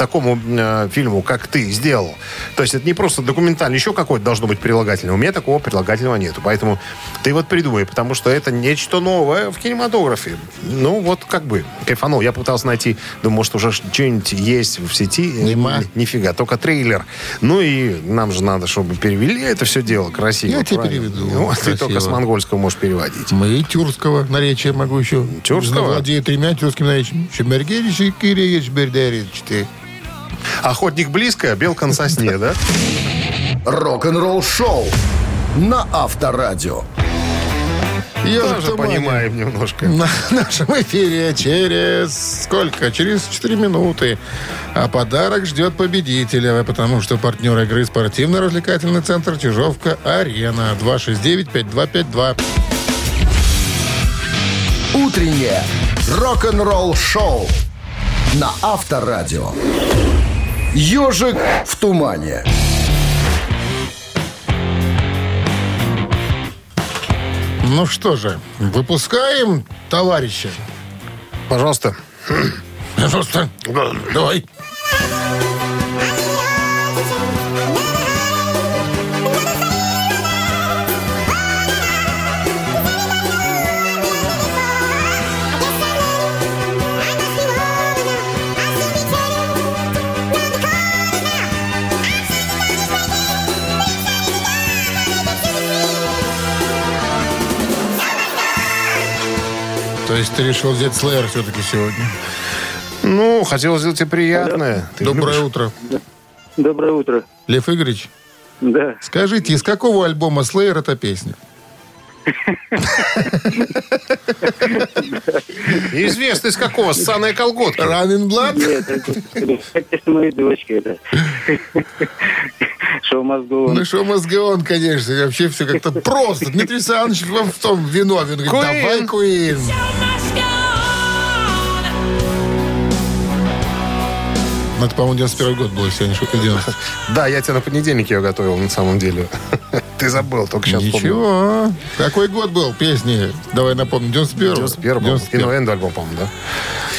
[SPEAKER 3] такому э, фильму, как ты сделал. То есть это не просто документальный, еще какое-то должно быть прилагательное. У меня такого прилагательного нету. Поэтому ты вот придумай, потому что это нечто новое в кинематографе. Ну, вот как бы кайфанул. Я пытался найти, думаю, может, уже что-нибудь есть в сети.
[SPEAKER 2] Нема.
[SPEAKER 3] Нифига, только трейлер. Ну и нам же надо, чтобы перевели это все дело красиво.
[SPEAKER 2] Я тебе
[SPEAKER 3] правильно?
[SPEAKER 2] переведу
[SPEAKER 3] Вот, ты только с монгольского можешь переводить.
[SPEAKER 2] Мы и тюркского наречия могу еще.
[SPEAKER 3] Тюркского?
[SPEAKER 2] Владею тремя тюркскими наречиями. Шемергерич, Киреевич, Бердерич, ты.
[SPEAKER 3] Охотник близко, а белка на сосне, да?
[SPEAKER 1] Рок-н-ролл шоу на Авторадио.
[SPEAKER 2] Ежик
[SPEAKER 3] Тоже понимаем немножко.
[SPEAKER 2] На нашем эфире через сколько? Через 4 минуты. А подарок ждет победителя, потому что партнер игры спортивно-развлекательный центр Чижовка-Арена. 269-5252.
[SPEAKER 1] Утреннее рок-н-ролл шоу на Авторадио. Ежик в тумане.
[SPEAKER 2] Ну что же, выпускаем товарища.
[SPEAKER 3] Пожалуйста.
[SPEAKER 2] Пожалуйста, давай. Есть ты решил взять Slayer все-таки сегодня.
[SPEAKER 3] Ну, хотел сделать тебе приятное. Ты
[SPEAKER 2] Доброе
[SPEAKER 3] любишь?
[SPEAKER 2] утро.
[SPEAKER 7] Доброе утро.
[SPEAKER 2] Лев Игоревич,
[SPEAKER 7] Да.
[SPEAKER 2] скажите, из какого альбома Slayer эта песня?
[SPEAKER 3] Известно, из какого ссаная колготка.
[SPEAKER 2] Running Blood?
[SPEAKER 7] Нет, это, моей дочки. Это. Шоу мозгов.
[SPEAKER 2] Ну что, мозгон, конечно. Вообще все как-то просто. Дмитрий Александрович вам в том виновен. Говорит, давай, Куин. Ну, это, по-моему, 91 год был, если я не шутка 90
[SPEAKER 3] Да, я тебе на понедельник ее готовил, на самом деле. Ты забыл, только сейчас помню.
[SPEAKER 2] Ничего. Какой год был песни? Давай напомню. 91
[SPEAKER 3] 91 был. Инуэндо альбом, по-моему, да?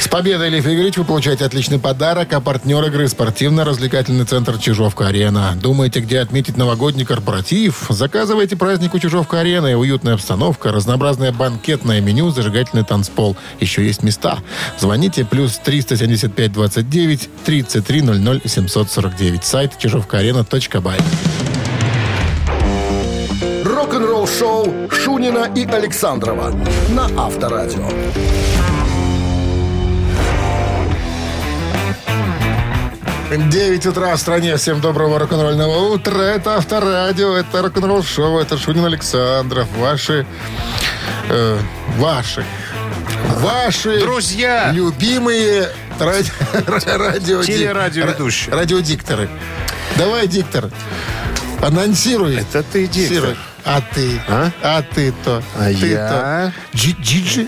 [SPEAKER 2] С победой, Лев Игоревич, вы получаете отличный подарок, а партнер игры спортивно-развлекательный центр «Чижовка-арена». Думаете, где отметить новогодний корпоратив? Заказывайте праздник у «Чижовка-арены». Уютная обстановка, разнообразное банкетное меню, зажигательный танцпол. Еще есть места. Звоните плюс 375 29 33 00 749. Сайт чижовкаарена.бай.
[SPEAKER 1] Рок-н-ролл шоу Шунина и Александрова на Авторадио.
[SPEAKER 2] 9 утра в стране. Всем доброго рок-н-ролльного утра. Это Авторадио, это рок-н-ролл шоу, это Шунин Александров. Ваши... э, ваши... Ваши...
[SPEAKER 3] Друзья!
[SPEAKER 2] Любимые ради- радио...
[SPEAKER 3] Телерадиоведущие.
[SPEAKER 2] ра- Радиодикторы. Давай, диктор, анонсируй.
[SPEAKER 3] Это ты диктор.
[SPEAKER 2] А ты?
[SPEAKER 3] А?
[SPEAKER 2] А ты-то?
[SPEAKER 3] А
[SPEAKER 2] ты-то?
[SPEAKER 3] я?
[SPEAKER 2] Джи- Джиджи?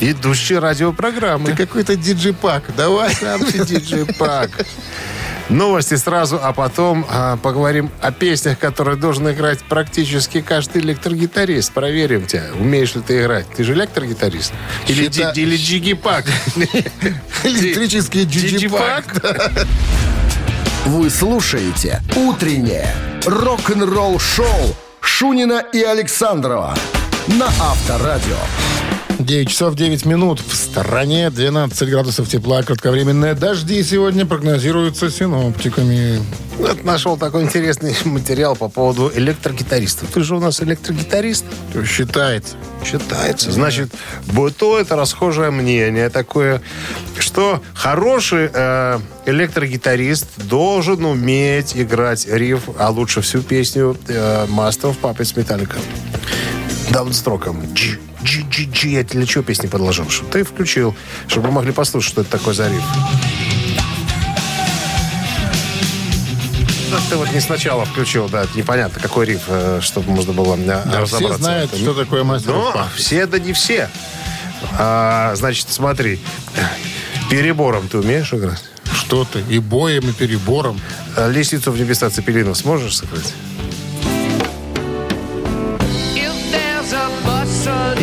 [SPEAKER 3] Идущий радиопрограммы.
[SPEAKER 2] Ты какой-то диджи-пак. Давай.
[SPEAKER 3] Сам ты диджей Пак. Новости сразу, а потом а, поговорим о песнях, которые должен играть практически каждый электрогитарист. Проверим тебя, умеешь ли ты играть. Ты же электрогитарист? Или,
[SPEAKER 2] Счита-
[SPEAKER 3] ди- или джиги-пак?
[SPEAKER 2] Электрический диджи-пак.
[SPEAKER 1] Вы слушаете «Утреннее рок-н-ролл-шоу» Шунина и Александрова на Авторадио.
[SPEAKER 2] 9 часов 9 минут. В стране 12 градусов тепла. Кратковременные дожди сегодня прогнозируются синоптиками.
[SPEAKER 3] Вот нашел такой интересный материал по поводу электрогитаристов. Ты же у нас электрогитарист.
[SPEAKER 2] Считается.
[SPEAKER 3] Считается. Значит, бытует расхожее мнение такое, что хороший э, электрогитарист должен уметь играть риф, а лучше всю песню э, Master of Puppets Metallica. Даунстроком. Дж, дж, дж, дж. Я для чего песни подложил? Чтобы ты включил, чтобы мы могли послушать, что это такое за риф. Да, Ты вот не сначала включил, да, непонятно, какой риф, э, чтобы можно было э,
[SPEAKER 2] Да,
[SPEAKER 3] разобраться.
[SPEAKER 2] все знают, что такое мастер
[SPEAKER 3] Ну,
[SPEAKER 2] Пак.
[SPEAKER 3] все, да не все. А, значит, смотри. Перебором ты умеешь играть?
[SPEAKER 2] Что ты? И боем, и перебором.
[SPEAKER 3] А Лестницу в небеса Цепелинов сможешь сыграть?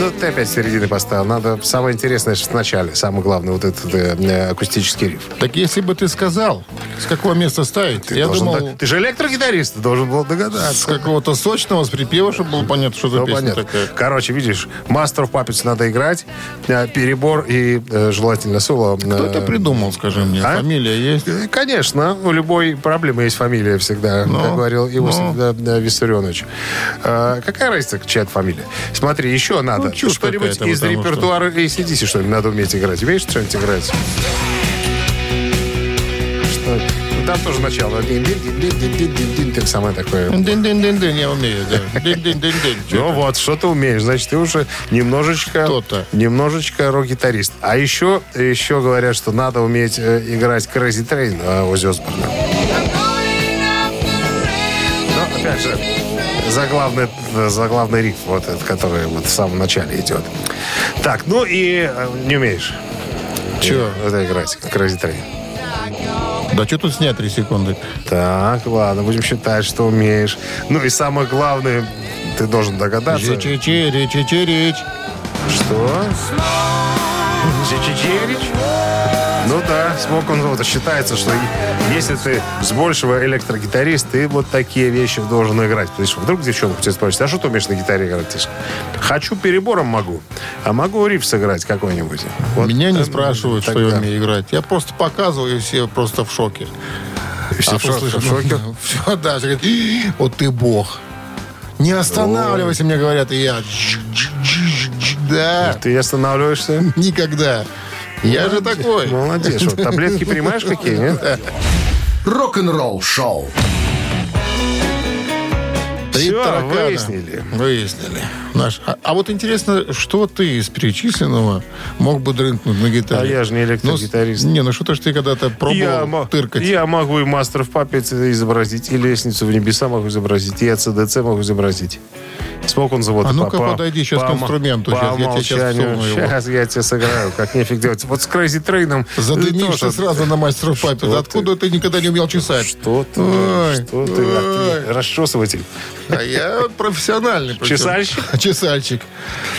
[SPEAKER 3] Ну, ты опять с середины поставил. Надо самое интересное в начале. Самое главное, вот этот э, э, акустический риф.
[SPEAKER 2] Так если бы ты сказал, с какого места ставить,
[SPEAKER 3] Ты,
[SPEAKER 2] я
[SPEAKER 3] должен
[SPEAKER 2] думал,
[SPEAKER 3] дог- ты же электрогитарист, ты должен был
[SPEAKER 2] с
[SPEAKER 3] догадаться.
[SPEAKER 2] какого-то сочного, с припева, чтобы было понятно, что за
[SPEAKER 3] Ну,
[SPEAKER 2] песня
[SPEAKER 3] понятно.
[SPEAKER 2] такая.
[SPEAKER 3] Короче, видишь, Master of Puppets надо играть, э, перебор и э, желательно соло.
[SPEAKER 2] Кто это
[SPEAKER 3] э,
[SPEAKER 2] придумал, скажи мне?
[SPEAKER 3] а?
[SPEAKER 2] Фамилия есть?
[SPEAKER 3] Э, Конечно, у любой проблемы есть фамилия всегда,
[SPEAKER 2] Ну,
[SPEAKER 3] как говорил Иосиф да, да, Виссарионович. Э, какая разница, чья фамилия? Смотри, еще надо.
[SPEAKER 2] Ну, чушь
[SPEAKER 3] что-нибудь из
[SPEAKER 2] потому что-
[SPEAKER 3] репертуара ACDC, что ли, надо уметь играть. Умеешь что-нибудь играть? Что? Ну, там тоже начало. Дин-дин-дин-дин-дин-дин-дин, Так самое такое.
[SPEAKER 2] Дин-дин-дин-дин, я умею, да. Дин-дин-дин-дин.
[SPEAKER 3] Ну вот, что ты умеешь. Значит, ты уже немножечко...
[SPEAKER 2] Кто-то.
[SPEAKER 3] Немножечко рок-гитарист. А еще, еще говорят, что надо уметь э, играть Crazy Train э, Оззи Осборна. Но, опять же, заглавный, заглавный риф, вот этот, который вот в самом начале идет. Так, ну и э, не умеешь.
[SPEAKER 2] Чего?
[SPEAKER 3] Это играть, Crazy Train.
[SPEAKER 2] Да что тут снять три секунды?
[SPEAKER 3] Так, ладно, будем считать, что умеешь. Ну и самое главное, ты должен догадаться.
[SPEAKER 2] Чичичери, чичирич.
[SPEAKER 3] Что? Чичичерич? Ну да, смог он вот считается, что и- если ты с большего электрогитарист, ты вот такие вещи должен играть. Потому что вдруг девчонку тебя спросит, а что ты умеешь на гитаре играть? Хочу перебором могу, а могу риф сыграть какой-нибудь. Вот,
[SPEAKER 2] Меня не
[SPEAKER 3] э,
[SPEAKER 2] спрашивают, что я
[SPEAKER 3] тогда.
[SPEAKER 2] умею играть. Я просто показываю, и все просто в шоке.
[SPEAKER 3] Все
[SPEAKER 2] А
[SPEAKER 3] в шоке,
[SPEAKER 2] послышат,
[SPEAKER 3] в шоке?
[SPEAKER 2] Все, да. все говорят, «И, Вот ты бог. Не останавливайся, мне говорят, и я. Никогда.
[SPEAKER 3] Ты останавливаешься?
[SPEAKER 2] Никогда. Я же такой.
[SPEAKER 3] Молодец. Что, таблетки принимаешь какие, нет?
[SPEAKER 1] Рок-н-ролл шоу.
[SPEAKER 2] Три
[SPEAKER 3] Всё,
[SPEAKER 2] таракана.
[SPEAKER 3] выяснили.
[SPEAKER 2] Выяснили. Наш. А, а вот интересно, что ты из перечисленного мог бы дрынкнуть на гитаре?
[SPEAKER 3] А я же не электрогитарист.
[SPEAKER 2] Ну, не, ну что ж ты когда-то
[SPEAKER 3] Я,
[SPEAKER 2] пробовал
[SPEAKER 3] мо-
[SPEAKER 2] тыркать?
[SPEAKER 3] я могу и Master в Puppets изобразить, и Лестницу в небеса могу изобразить, и АЦДЦ могу изобразить. Смог он завод.
[SPEAKER 2] А ну-ка, подойди щас к
[SPEAKER 3] по-
[SPEAKER 2] инструменту,
[SPEAKER 3] по
[SPEAKER 2] щас я тебе
[SPEAKER 3] умолчанию.
[SPEAKER 2] его.
[SPEAKER 3] Щас я тебе сыграю, как нефиг делать. Вот с Crazy Train
[SPEAKER 2] Задымишься сразу на мастеров папе. Откуда ты? никогда не умел чесать?
[SPEAKER 3] Что ты? Что ты? Расчесыватель.
[SPEAKER 2] А я профессиональный.
[SPEAKER 3] Чесальщик?
[SPEAKER 2] Чесальщик.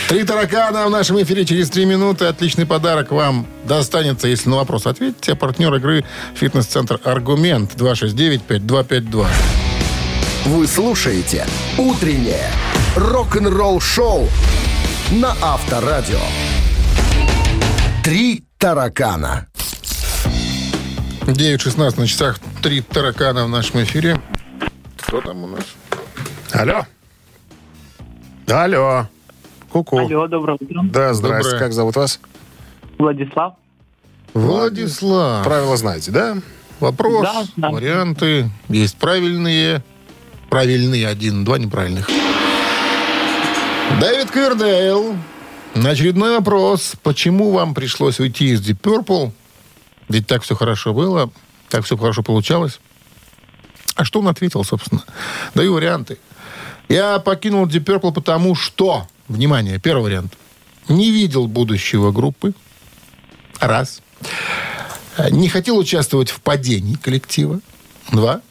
[SPEAKER 2] Три таракана в нашем эфире через три минуты. Отличный подарок вам достанется, если на вопрос ответите. А партнер игры «Фитнес-центр Аргумент» 269-5252.
[SPEAKER 1] Вы слушаете «Утреннее рок-н-ролл-шоу» на Авторадио. «Три таракана».
[SPEAKER 2] 9.16 на часах. Три таракана в нашем эфире. Кто там у нас?
[SPEAKER 3] Алло. Алло. Ку-ку.
[SPEAKER 7] Алло, доброе утро.
[SPEAKER 3] Да, здрасте.
[SPEAKER 2] Доброе.
[SPEAKER 3] Как зовут вас?
[SPEAKER 7] Владислав.
[SPEAKER 2] Владислав.
[SPEAKER 3] Правила знаете, да?
[SPEAKER 2] Вопрос,
[SPEAKER 7] Да, да.
[SPEAKER 2] варианты. Есть правильные. Правильные один, два неправильных. Дэвид Квердейл. На очередной вопрос. Почему вам пришлось уйти из Deep Purple? Ведь так все хорошо было, так все хорошо получалось. А что он ответил, собственно? Даю варианты. Я покинул Deep Purple потому что... Внимание, первый вариант. Не видел будущего группы. Раз. Не хотел участвовать в падении коллектива. Два.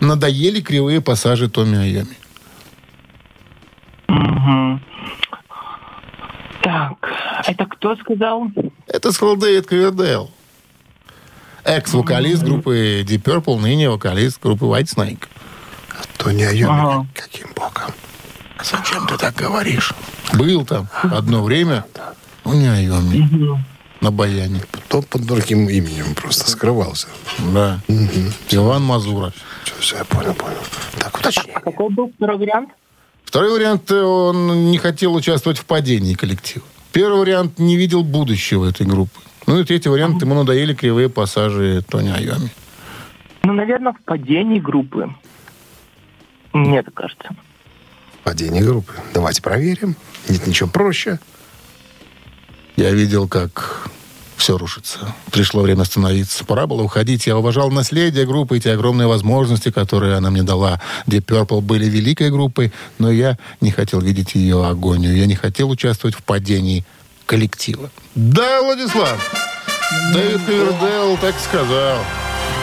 [SPEAKER 2] Надоели кривые пассажи Томми Айоми.
[SPEAKER 7] Так, это кто сказал?
[SPEAKER 2] Это сказал Дэвид Ковердейл. Экс-вокалист группы Deep Purple, ныне вокалист группы White Snake.
[SPEAKER 3] То не Айоми.
[SPEAKER 7] Ага.
[SPEAKER 3] Каким боком?
[SPEAKER 2] Зачем ты так говоришь? Был там одно время. Ну, не Айоми. На баяне.
[SPEAKER 3] То под другим именем просто скрывался.
[SPEAKER 2] Да. Иван Мазура.
[SPEAKER 3] Все, все, я понял, понял. Так, уточни.
[SPEAKER 7] А какой был второй вариант?
[SPEAKER 2] Второй вариант, э, он не хотел участвовать в падении коллектива. Первый вариант, не видел будущего этой группы. Ну и третий вариант, ему надоели кривые пассажи Тони Айоми.
[SPEAKER 7] Ну, наверное, в падении группы. Мне так кажется.
[SPEAKER 3] Падение группы. Давайте проверим. Нет ничего проще.
[SPEAKER 2] Я видел, как все рушится. Пришло время остановиться. Пора было уходить. Я уважал наследие группы и те огромные возможности, которые она мне дала. Deep Purple были великой группой, но я не хотел видеть ее агонию. Я не хотел участвовать в падении коллектива. Да, Владислав! Дэвид Ковердейл так сказал.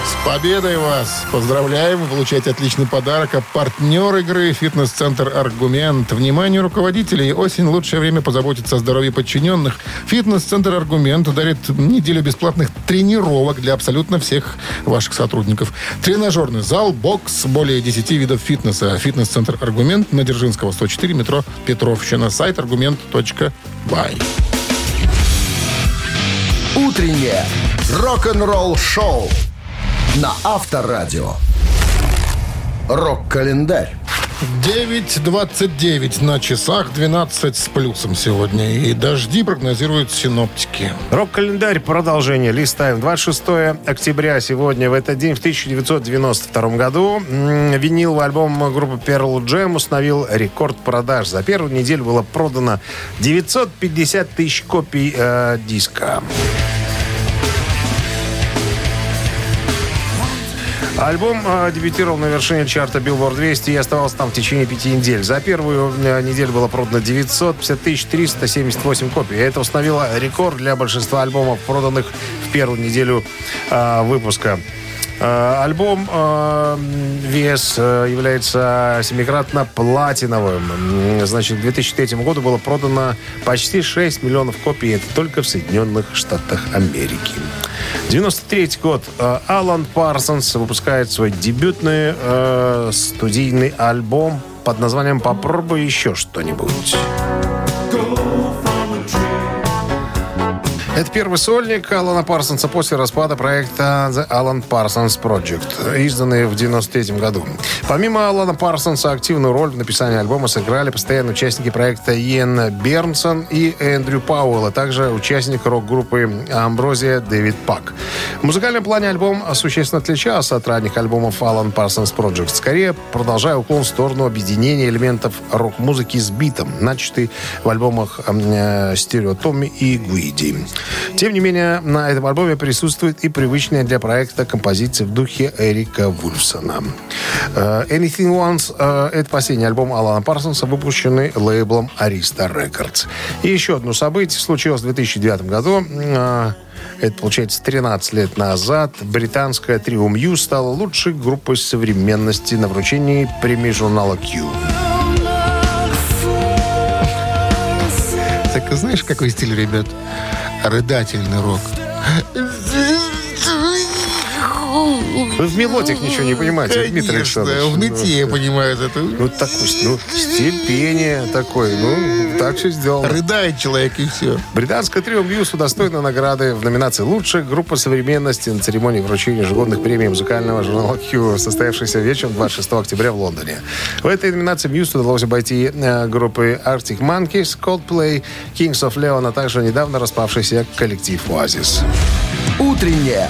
[SPEAKER 2] С победой вас! Поздравляем! Вы получаете отличный подарок. А партнер игры «Фитнес-центр Аргумент». Внимание руководителей! Осень – лучшее время позаботиться о здоровье подчиненных. «Фитнес-центр Аргумент» дарит неделю бесплатных тренировок для абсолютно всех ваших сотрудников. Тренажерный зал, бокс, более 10 видов фитнеса. «Фитнес-центр Аргумент» на Дзержинского, 104, метро Петровщина. Сайт аргумент.бай.
[SPEAKER 1] «Утреннее рок-н-ролл-шоу» на Авторадио. Рок-календарь.
[SPEAKER 2] 9.29 на часах, 12 с плюсом сегодня. И дожди прогнозируют синоптики.
[SPEAKER 3] Рок-календарь, продолжение. Листаем. 26 октября сегодня, в этот день, в 1992 году, м, виниловый альбом группы Pearl Jam установил рекорд продаж. За первую неделю было продано 950 тысяч копий э, диска. Альбом э, дебютировал на вершине чарта Billboard 200 и оставался там в течение пяти недель. За первую э, неделю было продано 950 378 копий. Это установило рекорд для большинства альбомов, проданных в первую неделю э, выпуска. Э, Альбом э, вес э, является семикратно платиновым. М, Значит, к 2003 году было продано почти 6 миллионов копий. Это только в Соединенных Штатах Америки. 93 год. Алан Парсонс выпускает свой дебютный э, студийный альбом под названием «Попробуй еще что-нибудь». Это первый сольник Алана Парсонса после распада проекта The Alan Parsons Project, изданный в 93 году. Помимо Алана Парсонса, активную роль в написании альбома сыграли постоянные участники проекта Иэн Бернсон и Эндрю Пауэлл, а также участник рок-группы Амброзия Дэвид Пак. В музыкальном плане альбом существенно отличался от ранних альбомов Alan Parsons Project, скорее продолжая уклон в сторону объединения элементов рок-музыки с битом, начатый в альбомах э, Стерео Томми и Гуиди. Тем не менее, на этом альбоме присутствует и привычная для проекта композиция в духе Эрика Вульфсона. Э, Anything Once э, это последний альбом Алана Парсонса, выпущенный лейблом Arista Records. И еще одно событие случилось в 2009 году. Э, это, получается, 13 лет назад британская трио Мью стала лучшей группой современности на вручении премии журнала Q.
[SPEAKER 2] Так знаешь, какой стиль, ребят? Рыдательный рок.
[SPEAKER 3] Вы в мелодиях ничего не понимаете, Дмитрий
[SPEAKER 2] Конечно,
[SPEAKER 3] Александрович.
[SPEAKER 2] в нытье
[SPEAKER 3] Ну,
[SPEAKER 2] понимают это.
[SPEAKER 3] Ну, такой, ну, стиль пения такой. Ну, так все сделано.
[SPEAKER 2] Рыдает человек и все.
[SPEAKER 3] Британская трио Мьюз удостоена награды в номинации «Лучшая группа современности» на церемонии вручения ежегодных премий музыкального журнала Q, состоявшейся вечером 26 октября в Лондоне. В этой номинации Мьюз удалось обойти э, группы Arctic Monkeys, Coldplay, Kings of Leon, а также недавно распавшийся коллектив Oasis.
[SPEAKER 1] Утреннее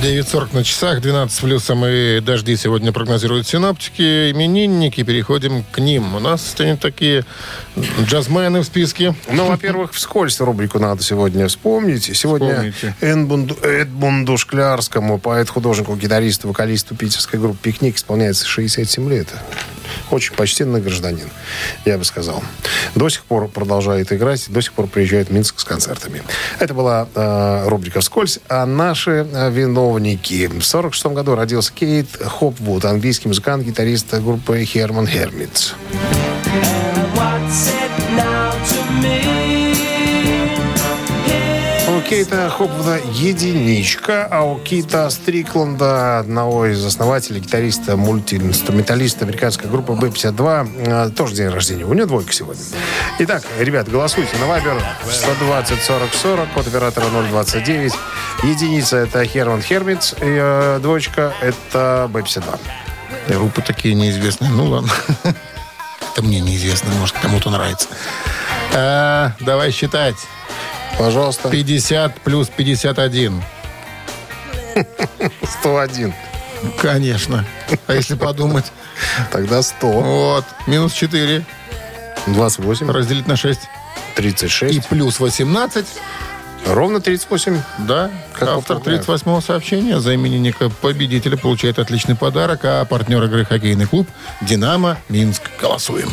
[SPEAKER 2] 9.40 на часах, 12 плюсом и дожди сегодня прогнозируют синоптики. Именинники, переходим к ним. У нас стоят такие джазмены в списке.
[SPEAKER 3] Ну, во-первых, вскользь рубрику надо сегодня вспомнить. Сегодня. Эдмунду, Эдмунду Шклярскому, поэт-художнику, гитаристу, вокалисту питерской группы «Пикник» исполняется 67 лет. Очень почтенный гражданин, я бы сказал. До сих пор продолжает играть, до сих пор приезжает в Минск с концертами. Это была э, рубрика «Вскользь». А наши э, виновники. В 46 году родился Кейт Хопвуд, английский музыкант, гитарист группы Херман Хермитс. У Кейта Хопвуда единичка, а у Кита Стрикланда, одного из основателей, гитариста, мультиинструменталиста американской группы B-52, э, тоже день рождения. У него двойка сегодня. Итак, ребят, голосуйте на Вайбер 120 40 40, код оператора 029. Единица это Херман Хермитс, и э, двоечка это B-52.
[SPEAKER 2] Группы такие неизвестные. Ну ладно. Это мне неизвестно, может, кому-то нравится. Давай считать.
[SPEAKER 3] Пожалуйста,
[SPEAKER 2] 50 плюс 51.
[SPEAKER 3] 101.
[SPEAKER 2] Конечно. А если подумать?
[SPEAKER 3] Тогда 100.
[SPEAKER 2] Вот. Минус 4
[SPEAKER 3] 28.
[SPEAKER 2] разделить на 6.
[SPEAKER 3] 36.
[SPEAKER 2] И плюс 18.
[SPEAKER 3] Ровно 38.
[SPEAKER 2] Да,
[SPEAKER 3] Как
[SPEAKER 2] автор
[SPEAKER 3] поправляю.
[SPEAKER 2] 38-го сообщения за именинника победителя получает отличный подарок, а партнер игры хоккейный клуб «Динамо Минск». Голосуем.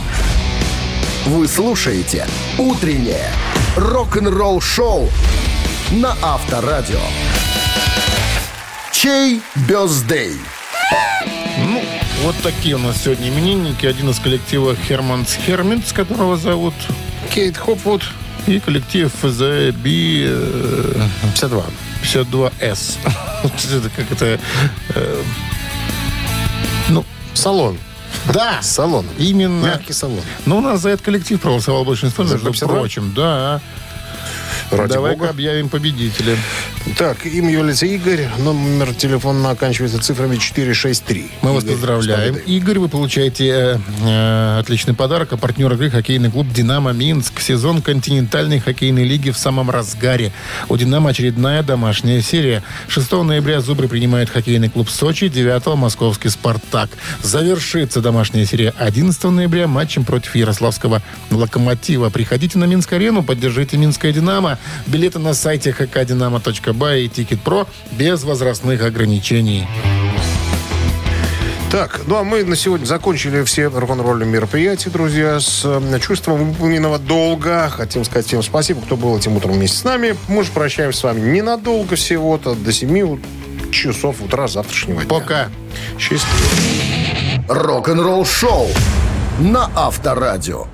[SPEAKER 1] Вы слушаете «Утреннее рок-н-ролл-шоу» на Авторадио. Чей бездей?
[SPEAKER 2] Ну, вот такие у нас сегодня именинники. Один из коллектива Херманс Херминс, которого зовут,
[SPEAKER 3] Кейт Хопвуд.
[SPEAKER 2] и коллектив The B
[SPEAKER 3] 52.
[SPEAKER 2] 52S. Это как это... э, Ну,
[SPEAKER 3] Салон.
[SPEAKER 2] Да,
[SPEAKER 3] Салон.
[SPEAKER 2] именно.
[SPEAKER 3] Мягкий салон.
[SPEAKER 2] Ну, у нас за этот коллектив проголосовал большинство, между
[SPEAKER 3] 52?
[SPEAKER 2] прочим. Да.
[SPEAKER 3] Ради
[SPEAKER 2] Давай-ка объявим победителя.
[SPEAKER 3] Так, имя является Игорь. Номер телефона оканчивается цифрами 463.
[SPEAKER 2] Мы вас
[SPEAKER 3] Игорь,
[SPEAKER 2] поздравляем.
[SPEAKER 3] с победой.
[SPEAKER 2] Игорь, вы получаете э, э, отличный подарок. А партнер игры хоккейный клуб «Динамо Минск». Сезон континентальной хоккейной лиги в самом разгаре. У «Динамо» очередная домашняя серия. 6 ноября «Зубры» принимают хоккейный клуб «Сочи», 9 московский «Спартак». Завершится домашняя серия 11 ноября матчем против Ярославского «Локомотива». Приходите на Минск-арену, поддержите «Минское Динамо». Билеты на сайте hkdinamo.by и «Тикет.Про» без возрастных ограничений.
[SPEAKER 3] Так, ну а мы на сегодня закончили все рок-н-ролльные мероприятия, друзья, с э, чувством выполненного долга. Хотим сказать всем спасибо, кто был этим утром вместе с нами. Мы же прощаемся с вами ненадолго всего-то, до 7 часов утра завтрашнего дня.
[SPEAKER 2] Пока.
[SPEAKER 3] Счастливо.
[SPEAKER 1] Рок-н-ролл-шоу на Авторадио.